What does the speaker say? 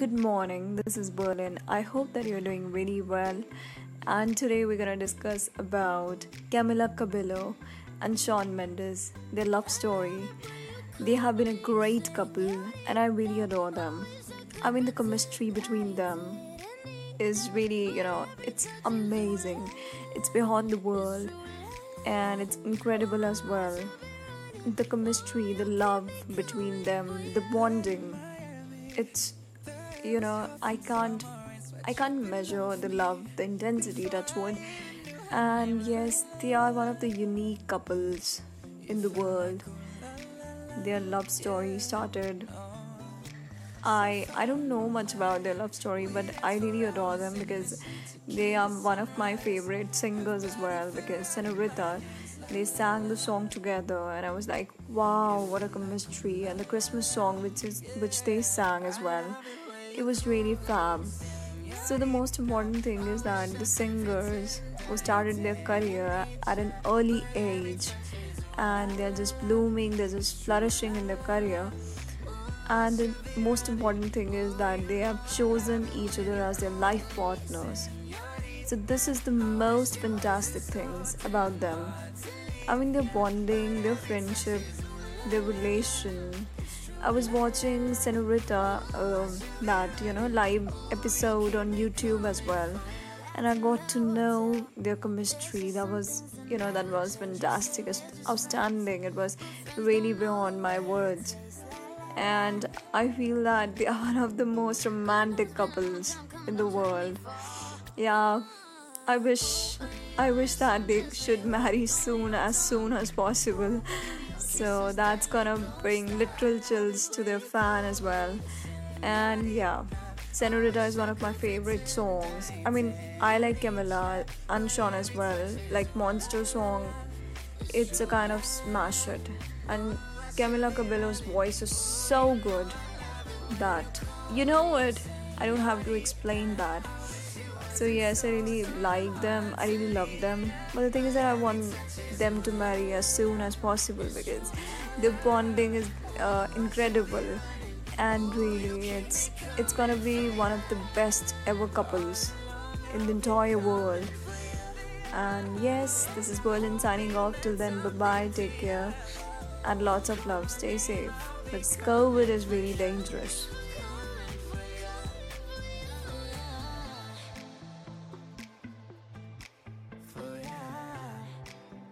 Good morning. This is Berlin. I hope that you're doing really well. And today we're going to discuss about Camila Cabello and Shawn Mendes, their love story. They have been a great couple and I really adore them. I mean the chemistry between them is really, you know, it's amazing. It's beyond the world and it's incredible as well. The chemistry, the love between them, the bonding. It's you know i can't i can't measure the love the intensity that's what and yes they are one of the unique couples in the world. Their love story started i i don't know much about their love story but i really adore them because they are one of my favorite singers as well. Because senorita they sang the song together and i was like wow what a chemistry. And the christmas song which is which they sang as well it was really fab. So, the most important thing is that the singers who started their career at an early age and they're just blooming, they're just flourishing in their career. And the most important thing is that they have chosen each other as their life partners. So, this is the most fantastic things about them. I mean, their bonding, their friendship, their relation, I was watching Senorita, uh, that you know live episode on YouTube as well, and I got to know their chemistry. That was you know that was fantastic, outstanding. It was really beyond my words, and I feel that they are one of the most romantic couples in the world. Yeah, I wish I wish that they should marry soon, as soon as possible so that's gonna bring literal chills to their fan as well and yeah Senorita is one of my favorite songs. I mean, I like Camila and Shawn as well. Like Monster song, it's a kind of smash hit. And Camila Cabello's voice is so good that you know what? I don't have to explain that. So yes, I really like them. I really love them. But the thing is that I want them to marry as soon as possible because the bonding is uh, incredible, and really, it's it's gonna be one of the best ever couples in the entire world. And yes, this is Berlin signing off. Till then, bye bye. Take care, and lots of love. Stay safe. But COVID is really dangerous.